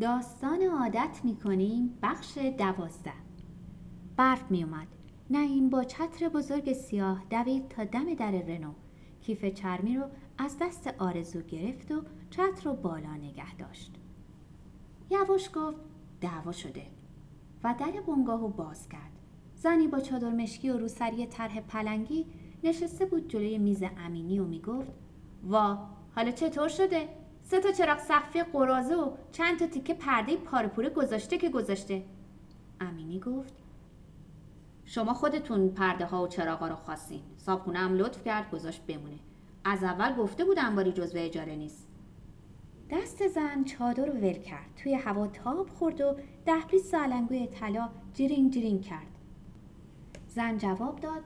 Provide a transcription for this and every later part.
داستان عادت می‌کنیم بخش دوازده. برف میومد نعیم با چتر بزرگ سیاه دوید تا دم در رنو. کیف چرمی رو از دست آرزو گرفت و چتر رو بالا نگه داشت. یواش گفت دعوا شده. و در بنگاه رو باز کرد. زنی با چادر مشکی و روسری طرح پلنگی نشسته بود جلوی میز امینی و می‌گفت وا حالا چطور شده؟ سه تا چراغ سقفی قراضه و چند تا تیکه پرده پاره‌پوره گذاشته که گذاشته. امینی گفت شما خودتون پرده ها و چراغا رو خواستین. صابخونه هم لطف کرد گذاشت بمونه. از اول گفته بودم باری جزو اجاره نیست. دست زن چادر رو ول کرد. توی هوا تاب خورد و ده بیست النگوی طلا جیرینگ جیرینگ کرد. زن جواب داد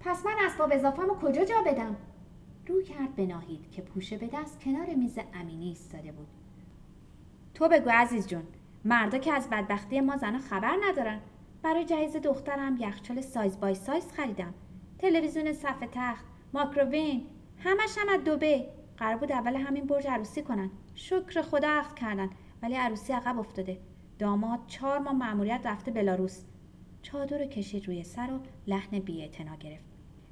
پس من اسباب اضافه کجا جا بدم؟ رو کرد به ناهید که پوشه به دست کنار میز امینی ایستاده بود. تو بگو عزیز جون مردا که از بدبختی ما زنها خبر ندارن. برای جهیز دخترم یخچال سایز بای سایز خریدم. تلویزیون صفحه تخت ماکرووین همش هم از دوبه قرار بود اول همین برج عروسی کنن. شکر خدا عقد کردن ولی عروسی عقب افتاده. داماد چهار ماه مأموریت رفته بلاروس. چادر رو کشید روی سر و لحن بیاعتنا گرفت.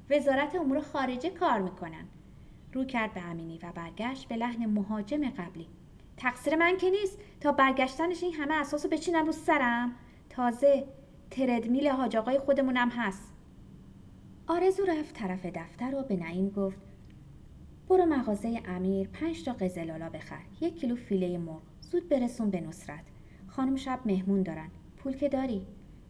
وزارت امور خارجه کار می‌کنن. رو کرد به امینی و برگشت به لحن مهاجم قبلی. تقصیر من که نیست. تا برگشتنش این همه اساسو بچینم رو سرم. تازه تردمیل حاج آقای خودمونم هست. آرزو رفت طرف دفتر و به نعیم گفت برو مغازه امیر پنج تا قزلالا بخر. یک کیلو فیله مرغ. زود برسون به نصرت. خانم شب مهمون دارن. پول که داری.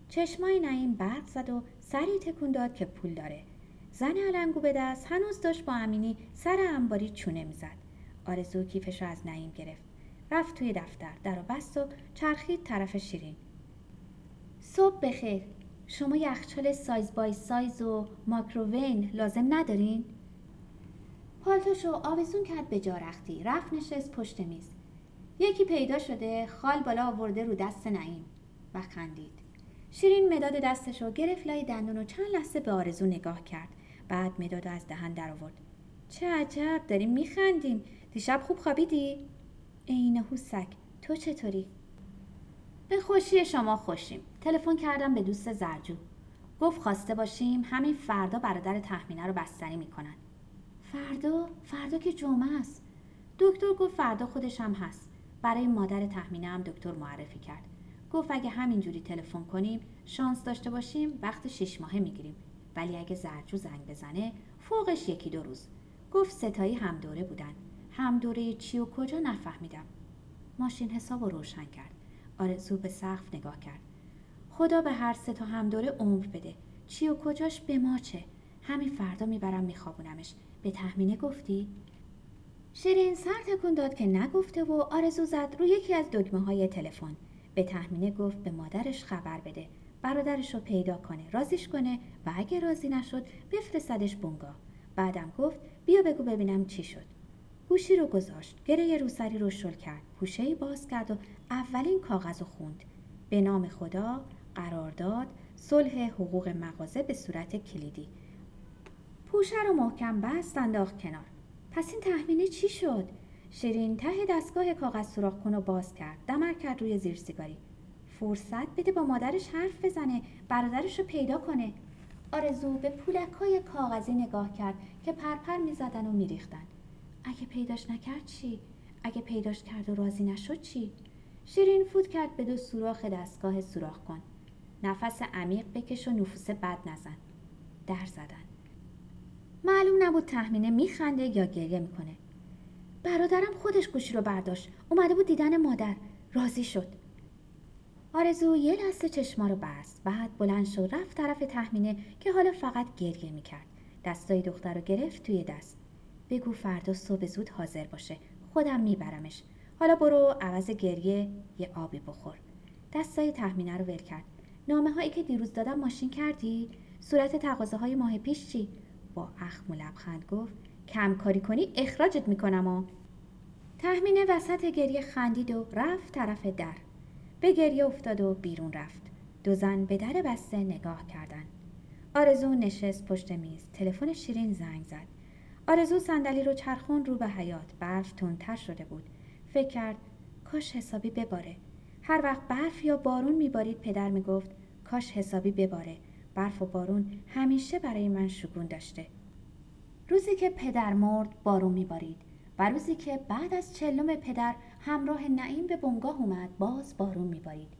چشمای نعیم برق زد و سری تکون داد که پول داره. زن علنگو به دست هنوز داشت با امینی سر انباری چونه می‌زد. آرزو کیفش رو از نعیم گرفت. رفت توی دفتر در و بست و چرخید طرف شیرین. صبح بخیر. شما یخچال سایز بای سایز و ماکرووین لازم ندارین؟ پالتوشو آویزون کرد به جارختی رفت نشست پشت میز. یکی پیدا شده خال بالا آورده رو دست نعیم و خندید. شیرین مداد دستشو گرفت لای دندون و چند لحظه به آرزو نگاه کرد. بعد مداد از دهن در آورد چه عجب داریم میخندیم. دیشب خوب خوابیدی؟ عین هوسک تو چطوری؟ به خوشی شما خوشیم. تلفن کردم به دوست زرجو. گفت خواسته باشیم همین فردا برادر تخمینه رو بستنی می‌کنن. فردا؟ فردا که جمعه است. دکتر گفت فردا خودش هم هست. برای مادر تخمینه هم دکتر معرفی کرد. گفت اگه همینجوری تلفن کنیم شانس داشته باشیم وقت شش ماهه می‌گیریم. ولی اگه زرجو زنگ بزنه فوقش یکی دو روز. گفت ستایی هم دوره بودن. هم دوره چی و کجا نفهمیدم. ماشین حساب رو روشن کرد. آرزو به سقف نگاه کرد. خدا به هر سه تا هم دوره عمر بده. چی و کجاش به ما چه؟ همین فردا می‌برم میخوابونمش. به تخمینه گفتی؟ شیرین سر تکون داد که نگفته و آرزو زد روی یکی از دکمه های تلفن. به تخمینه گفت به مادرش خبر بده. برادرش رو پیدا کنه رازیش کنه و اگه راضی نشد بفرستدش بونگا بعدم گفت بیا بگو ببینم چی شد. گوشی رو گذاشت گره روسری رو شل کرد پوشه باز کرد و اولین کاغذ رو خوند. به نام خدا قرارداد صلح حقوق مغازه به صورت کلیدی. پوشه رو محکم بست انداخت کنار. پس این تحمینه چی شد؟ شیرین ته دستگاه کاغذ سوراخ کن و باز کرد. دمر کرد روی زیر سیگاری. فرصت بده با مادرش حرف بزنه برادرش رو پیدا کنه. آرزو به پولک های کاغذی نگاه کرد که پرپر می‌زدن و میریختن. اگه پیداش نکرد چی؟ اگه پیداش کرد و راضی نشد چی؟ شیرین فوت کرد به دو سوراخ دستگاه سوراخ کن. نفس عمیق بکش و نفوس بد نزن. در زدن. معلوم نبود تخمینه میخنده یا گریه می‌کنه. برادرم خودش گوشی رو برداشت. اومده بود دیدن مادر. راضی شد. آرزو یه لحظه چشما رو بست. بعد بلند شد رفت طرف تخمینه که حالا فقط گریه می‌کرد. دستای دختر رو گرفت توی دست. بگو فردا صبح زود حاضر باشه. خودم میبرمش. حالا برو عوض گریه یه آبی بخور. دستای تخمینه رو ول کرد. نامه هایی که دیروز دادم ماشین کردی؟ صورت تقاضه های ماه پیش چی؟ با اخم و لبخند گفت کم کاری کنی اخراجت می‌کنم و. تخمینه وسط گریه خندید و رفت طرف در. به گریه افتاد و بیرون رفت. دو زن به در بسته نگاه کردند. آرزو نشست پشت میز. تلفن شیرین زنگ زد. آرزو صندلی رو چرخون رو به حیات برف تندتر شده بود. فکر کرد کاش حسابی بباره. هر وقت برف یا بارون میبارید پدر می‌گفت کاش حسابی بباره. برف و بارون همیشه برای من شگون داشته. روزی که پدر مرد بارون میبارید. و روزی که بعد از چلم پدر همراه نعیم به بنگاه اومد باز بارون میبارید.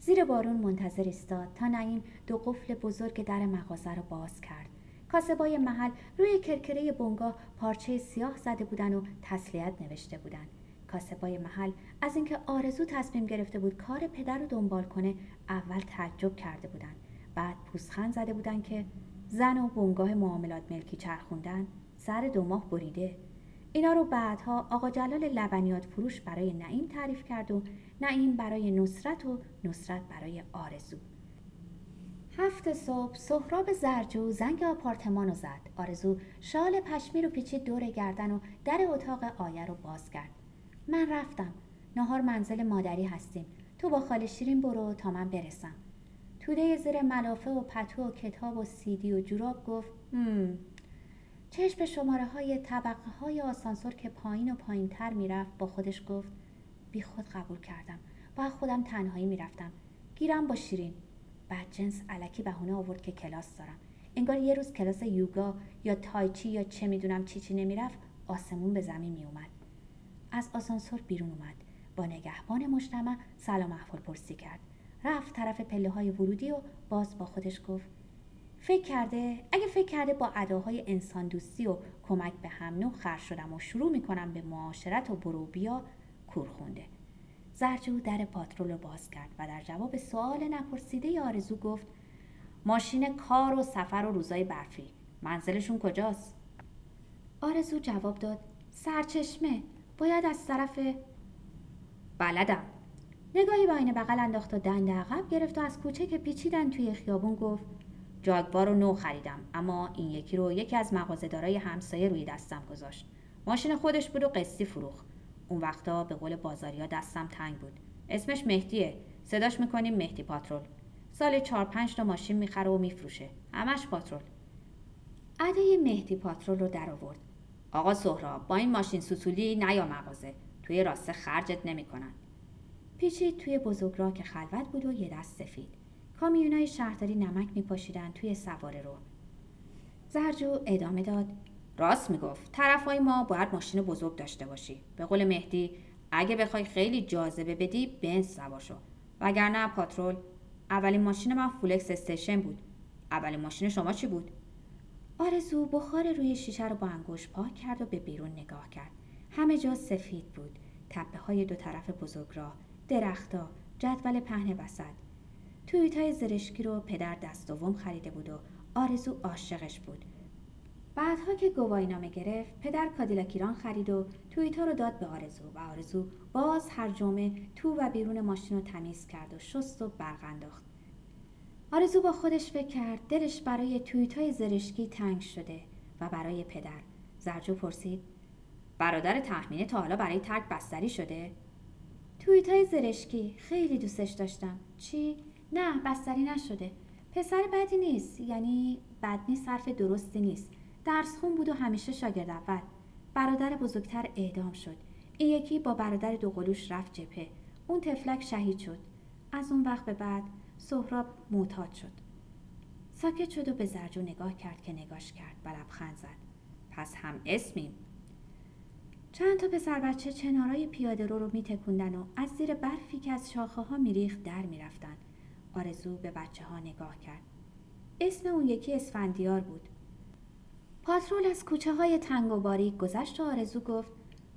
زیر بارون منتظر ایستاد تا نعیم دو قفل بزرگ در مغازه رو باز کرد. کاسبای محل روی کرکره بنگاه پارچه سیاه زده بودن و تسلیت نوشته بودن. کاسبای محل از اینکه آرزو تصمیم گرفته بود کار پدر رو دنبال کنه اول تعجب کرده بودن. بعد پوزخند زده بودن که زن و بنگاه معاملات ملکی چرخوندن سر دو ماه بریده. اینا رو بعدها آقا جلال لبنیات فروش برای نعیم تعریف کرد و نعیم برای نصرت و نصرت برای آرزو. هفت صبح سهراب زرجو زنگ آپارتمان رو زد. آرزو شال پشمی رو پیچید دور گردن و در اتاق آیه رو باز کرد. من رفتم. نهار منزل مادری هستیم. تو با خاله شیرین برو تا من برسم. توده زیر ملافه و پتو و کتاب و سیدی و جوراب گفت. چشم به شماره های طبقه های آسانسور که پایین و پایین تر می‌رفت با خودش گفت بی خود قبول کردم. با خودم تنهایی می‌رفتم. گیرم با شیرین. بعد جنس علکی بهونه آورد که کلاس دارم. انگار یه روز کلاس یوگا یا تایچی یا چه می‌دونم چی چی نمی‌رفت آسمون به زمین میومد از آسانسور بیرون اومد. با نگهبان مجتمع سلام احوال پرسی کرد. رفت طرف پله های ورودی و باز با خودش گفت فکر کرده اگه فکر کرده با اداهای انسان دوستی و کمک به هم نوع خر شدم و شروع می‌کنم به معاشرت و برو بیا کور خونده. زرجو در پاترول رو باز کرد و در جواب سوال نپرسیده آرزو گفت ماشین کار و سفر و روزای برفی. منزلشون کجاست؟ آرزو جواب داد سرچشمه. باید از طرف بلدم. نگاهی به آینه بغل انداخت و دنده عقب گرفت و از کوچه که پیچیدن توی خیابون گفت جاگبار رو نو خریدم اما این یکی رو یکی از مغازه‌دارای همسایه روی دستم گذاشت. ماشین خودش بود و قسطی فروخ اون وقتا به قول بازاریا دستم تنگ بود. اسمش مهدیه. صداش می‌کنیم مهدی پاترول. سال چهار پنج تا ماشین می‌خره و میفروشه. همش پاترول. ادای مهدی پاترول رو در آورد. آقا سهراب با این ماشین سوسولی نیا مغازه. توی راسته خرجت نمی‌کنن. پیچید توی بزرگراه که خلوت بود و یه دست سفید. کامیونای شهرداری نمک میپاشیدن توی سواره رو زرجو ادامه داد. راست می‌گفت. طرفای ما باید ماشین بزرگ داشته باشی. به قول مهدی اگه بخوای خیلی جاذبه بدی بنز سوار شو. وگرنه پاترول اولین ماشین من فولکس استیشن بود. اولین ماشین شما چی بود؟ آرزو بخار روی شیشه رو با انگوش پاک کرد و به بیرون نگاه کرد. همه جا سفید بود. تپه های دو طرف بزرگراه درختها جدول پهن وسط. تویت های زرشکی رو پدر دست دوم خریده بود و آرزو عاشقش بود. بعدها که گواهی نامه گرفت پدر کادیلاکیران خرید و تویتا رو داد به آرزو و آرزو باز هر جمعه تو و بیرون ماشین رو تمیز کرد و شست و برق انداخت. آرزو با خودش فکر کرد دلش برای تویت های زرشکی تنگ شده و برای پدر. زرجو پرسید برادر تحمینه تا حالا برای ترک بستری شده؟ تویت های زرشکی خیلی دوستش داشتم. چی؟ نه بستری نشده. پسر بدی نیست یعنی بد نیست حرف درستی نیست. درس خون بود و همیشه شاگرد اول. برادر بزرگتر اعدام شد. این یکی با برادر دوقلوش رفت جبهه. اون تفلک شهید شد. از اون وقت به بعد سهراب معتاد شد. ساکت شد و به زرجو نگاه کرد که نگاش کرد. و لبخند زد. پس هم اسمیم. چند تا پسر بچه چنارای پیاده رو رو میتکوندن و از زیر برفی که از شاخه ها میریخت در می‌رفتن. آرزو به بچه ها نگاه کرد. اسم اون یکی اسفندیار بود. پاترول از کوچه های تنگ و باریک گذشت و آرزو گفت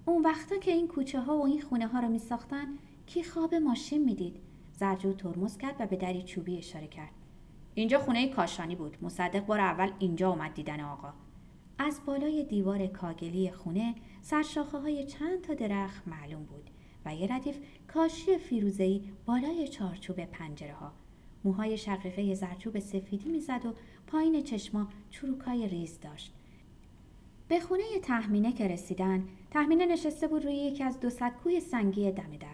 اون وقتا که این کوچه ها و این خونه ها رو می ساختن کی خواب ماشین می‌دید؟ زرجو ترمز کرد و به دری چوبی اشاره کرد. اینجا خونه کاشانی بود. مصدق بار اول اینجا اومد دیدن آقا. از بالای دیوار کاگلی خونه سرشاخه های چند تا درخت معلوم بود و یه ردیف کاشی فیروزهی بالای چارچوب پنجره ها موهای شقیقه زرچوب سفیدی می‌زد و پایین چشما چروکای ریز داشت. به خونه تحمینه که رسیدن تحمینه نشسته بود روی یکی از دو سکوی سنگی دم در.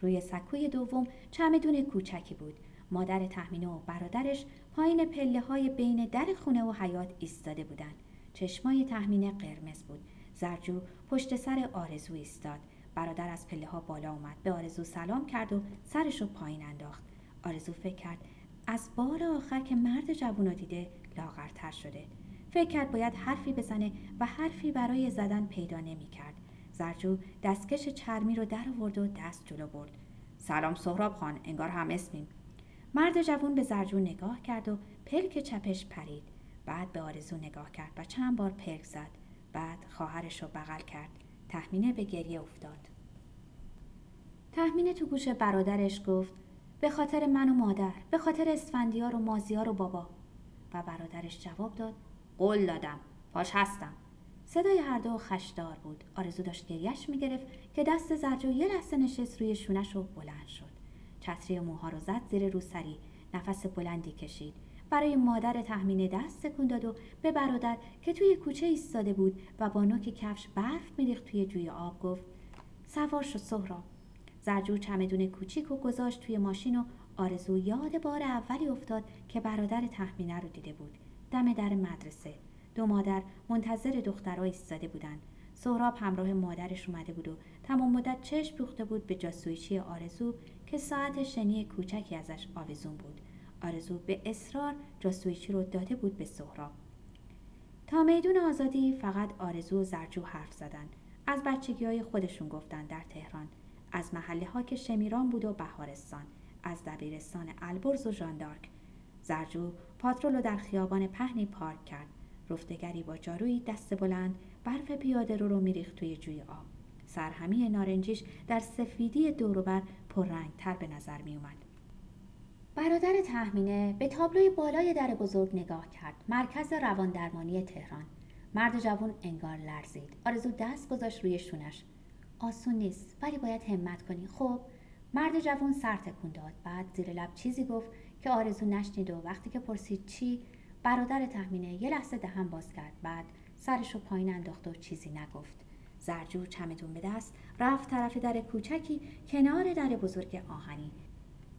روی سکوی دوم چمدون کوچکی بود. مادر تحمینه و برادرش پایین پله های بین در خونه و حیات ایستاده بودند. چشمای تحمینه قرمز بود. زرجو پشت سر آرزو ایستاد. برادر از پله ها بالا اومد به آرزو سلام کرد و سرش رو پایین انداخت. آرزو فکر کرد از بار آخر که مرد جوون رو دیده لاغرتر شده فکر کرد باید حرفی بزنه و حرفی برای زدن پیدا نمی کرد. زرجو دستکش چرمی رو در آورد و دست جلو برد. سلام سهراب خان انگار هم اسمیم. مرد جوون به زرجو نگاه کرد و پلک چپش پرید. بعد به آرزو نگاه کرد و چند بار پلک زد. بعد خواهرش رو بغل کرد. تحمینه به گریه افتاد. تحمینه تو گوش برادرش گفت به خاطر من و مادر به خاطر اسفندیار و مازیار و بابا. و برادرش جواب داد قول دادم پاش هستم. صدای هر دو خشدار بود. آرزو داشت گریش می‌گرفت که دست زرجو یه لحظه نشست روی شونش و بلند شد. چتری موها رو زد زیر روسری نفس بلندی کشید. برای مادر تحمینه دست تکون داد و به برادر که توی کوچه ایستاده بود و با نوک کفش برف میریخت توی جوی آب گفت سوار شد سهراب. زرجو چمدون کوچیک و گذاشت توی ماشین و آرزو یاد بار اولی افتاد که برادر تحمینه رو دیده بود. دم در مدرسه. دو مادر منتظر دخترها ایستاده بودند سهراب همراه مادرش اومده بود و تمام مدت چشم دوخته بود به جاسویچی آرزو که ساعت شنی کوچکی ازش آویزون بود. آرزو به اصرار جاسویچی رو داده بود به سهراب. تا میدون آزادی فقط آرزو و زرجو حرف زدن. از بچگی های خودشون گفتن در تهران. از محله ها که شمیران بود و بهارستان از دبیرستان البرز و ژاندارک. زرجو پاترول رو در خیابان پهنی پارک کرد. رفتگری با جارویی دست بلند برف پیاده رو رو میریخت توی جوی آب. سرهمی نارنجیش در سفیدی دوروبر تر به نظر می اومد. برادر تحمینه به تابلوی بالای در بزرگ نگاه کرد. مرکز روان درمانی تهران. مرد جوان انگار لرزید. آرزو دست گذاشت روی شونش. آسون نیست ولی باید همت کنی. خب مرد جوان سر تکون داد. بعد زیر لب چیزی گفت که آرزو نشنید و وقتی که پرسید چی برادر تحمینه یه لحظه دهن باز کرد. بعد سرش رو پایین انداخت و چیزی نگفت. زرجو چمدون به دست رفت طرف در کوچکی کنار در بزرگ آهنی.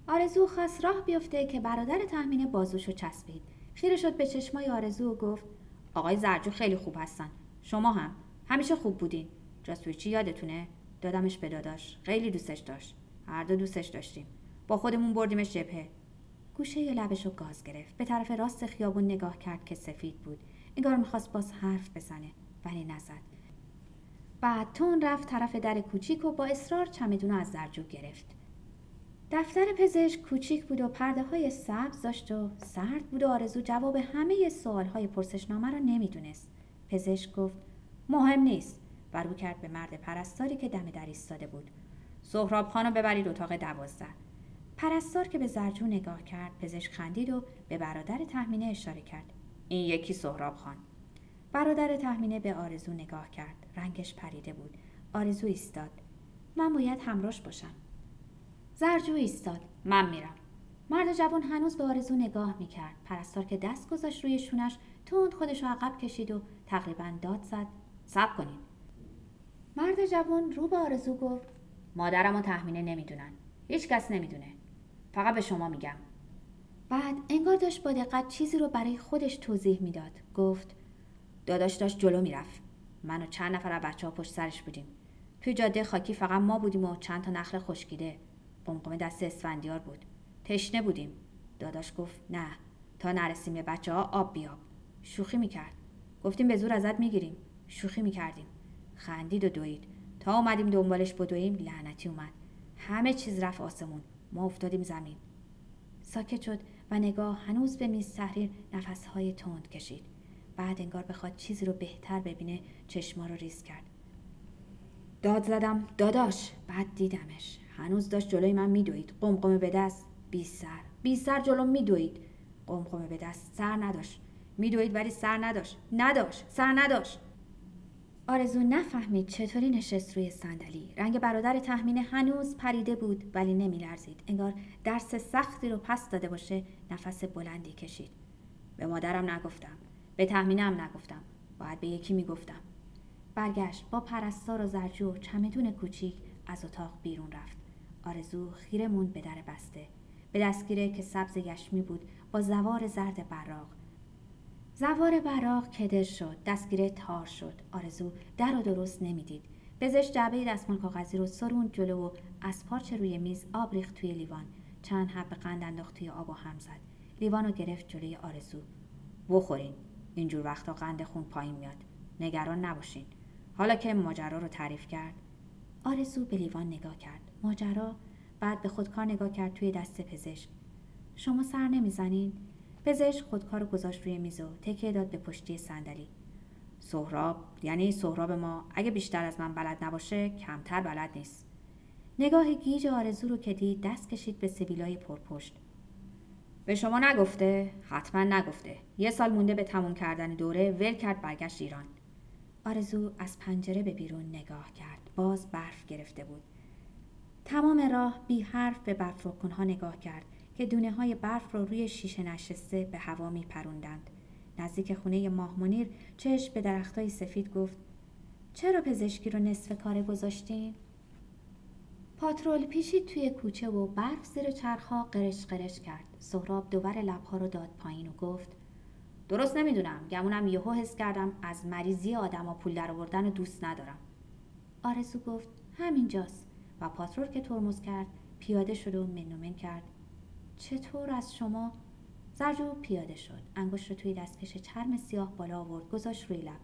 آرزو خواست راه بیفته که برادر تحمینه بازوشو چسبید. خیره شد به چشمای آرزو و گفت آقای زرجو خیلی خوب هستن. شما هم. همیشه خوب بودین. جاسویچی یادتونه؟ دادمش به داداش. خیلی دوستش داشت. هر دو دوستش داشتیم. با خودمون بردیمش جبهه. گوشه لبش رو گاز گرفت. به طرف راست خیابون نگاه کرد که سفید بود. انگار می‌خواست باز حرف بزنه ولی نزد. بعد تون رفت طرف در کوچیک و با اصرار چمدون از زرجو گرفت. دفتر پزشک کوچیک بود و پرده های سبز داشت و سرد بود و آرزو جواب همه سوال های پرسشنامه را نمی‌دونست. پزشک گفت مهم نیست. و رو کرد به مرد پرستاری که دم در ایستاده بود. سهراب خانو ببرید اتاق دوازده. پرستار که به زرجو نگاه کرد پزشک خندید و به برادر تحمینه اشاره کرد. این یکی سهراب خان. برادر تحمینه به آرزو نگاه کرد. رنگش پریده بود. آرزو ایستاد. من باید همراش باشم. زرجو ایستاد. من میرم. مرد جوان هنوز به آرزو نگاه می‌کرد. پرستار که دست گذاشت روی شونش تند خودش عقب کشید و تقریبا داد زد. صبر کنید مرد جوان رو به آرزو گفت مادرم و تحمینه نمی‌دونن. هیچ کس نمی‌دونه. فقط به شما میگم. بعد انگار داشت با دقت چیزی رو برای خودش توضیح می‌داد. گفت داداش داشت جلو می‌رفت. من و چند نفر از بچه ها پشت سرش بودیم. توی جاده خاکی فقط ما بودیم و چند تا نخل خشکیده. قمقمه دست اسفندیار بود. تشنه بودیم. داداش گفت نه. تا نرسیم به بچه ها آب بیاب. شوخی می‌کرد. گفتیم به زور ازت می‌گیریم. شوخی می‌کردیم. خندید و دوید. تا اومدیم دنبالش بدویم لعنتی اومد. همه چیز رفت آسمون. ما افتادیم زمین. ساکت شد و نگاه هنوز به میز تحریر نفسهای تند کشید. بعد انگار بخواد چیزی رو بهتر ببینه چشما رو ریز کرد. داد زدم داداش. بعد دیدمش. هنوز داشت جلوی من میدوید. قمقمه به دست. بی سر. بی سر جلو میدوید. قمقمه به دست. سر نداشت. میدوید ولی سر نداشت. نداشت. سر نداشت. آرزو نفهمید چطوری نشست روی صندلی. رنگ برادر تحمینه هنوز پریده بود ولی نمیلرزید. انگار درس سختی رو پس داده باشه نفس بلندی کشید. به مادرم نگفتم. به تحمینم نگفتم. باید به یکی می‌گفتم. برگشت با پرستار و زرجو چمدون کوچیک از اتاق بیرون رفت. آرزو خیره موند به در بسته. به دستگیره که سبز یشمی بود با زوار زرد براق. زوار براق کدر شد دستگیره تار شد. آرزو در و درست نمی‌دید. پزشک جعبه دستمال کاغذی رو سروند جلو و از پارچه روی میز آب ریخت توی لیوان. چند حب قند انداخت توی آب و هم زد. لیوان رو گرفت جلوی آرزو. بخورین. اینجور وقتا قند خون پایین میاد. نگران نباشین. حالا که ماجرا رو تعریف کرد. آرزو به لیوان نگاه کرد. ماجرا؟ بعد به خودکار نگاه کرد توی دست پزشک. شما سر نمی‌زنین؟ پزشک خودکار رو گذاشت روی میز و تکیه داد به پشتی صندلی. سهراب یعنی سهراب ما اگه بیشتر از من بلد نباشه کمتر بلد نیست. نگاه گیج آرزو رو که دید دست کشید به سبیلای پرپشت. به شما نگفته حتما نگفته. یه سال مونده به تموم کردن دوره ول کرد برگشت ایران. آرزو از پنجره به بیرون نگاه کرد. باز برف گرفته بود. تمام راه بی حرف به برف ها نگاه کرد. که دونه های برف رو روی شیشه نشسته به هوا می پروندند. نزدیک خونه ماه منیر چشم به درختای سفید گفت چرا پزشکی رو نصف کار گذاشتین؟ پاترول پیشید توی کوچه و برف زیر چرخها قرش قرش کرد. سهراب دوباره لبها رو داد پایین و گفت درست نمی‌دونم گمونم یهو حس کردم از مریضی آدما پول در آوردن دوست ندارم آرزو گفت همینجاست و پاترول که ترمز کرد پیاده شد و منومن کرد چطور از شما زرجو پیاده شد؟ انگشت رو توی دستکش چرم سیاه بالا آورد گذاشت روی لب.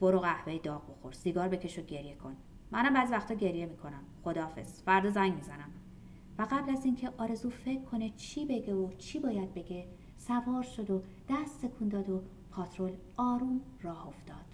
برو قهوه داغ بخور سیگار بکش و گریه کن. منم بعض وقتا گریه می‌کنم. خداحافظ فردا زنگ می‌زنم. و قبل از اینکه آرزو فکر کنه چی بگه و چی باید بگه سوار شد و دست تکون داد و پاترول آروم راه افتاد.